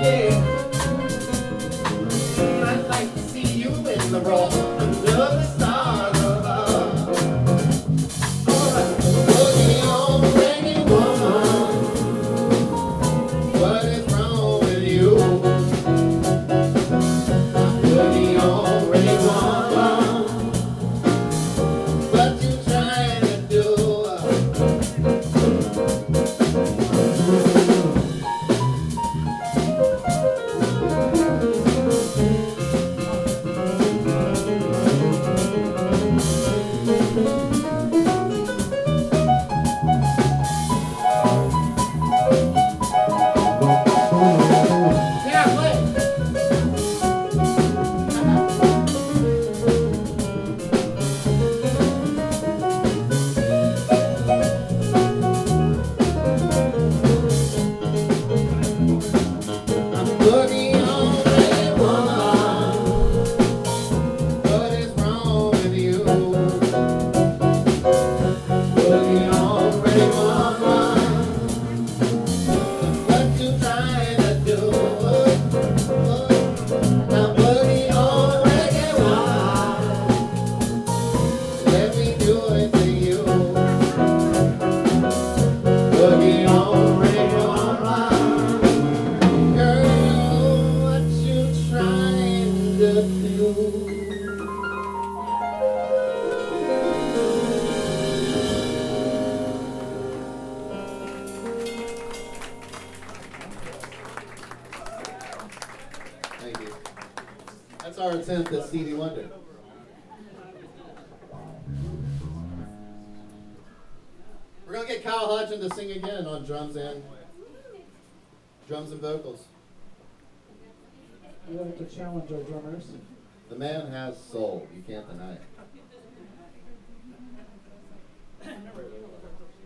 yeah. our attempt at Stevie Wonder. We're gonna get Kyle Hodgson to sing again on drums and drums and vocals. We like to challenge our drummers. The man has soul. You can't deny it.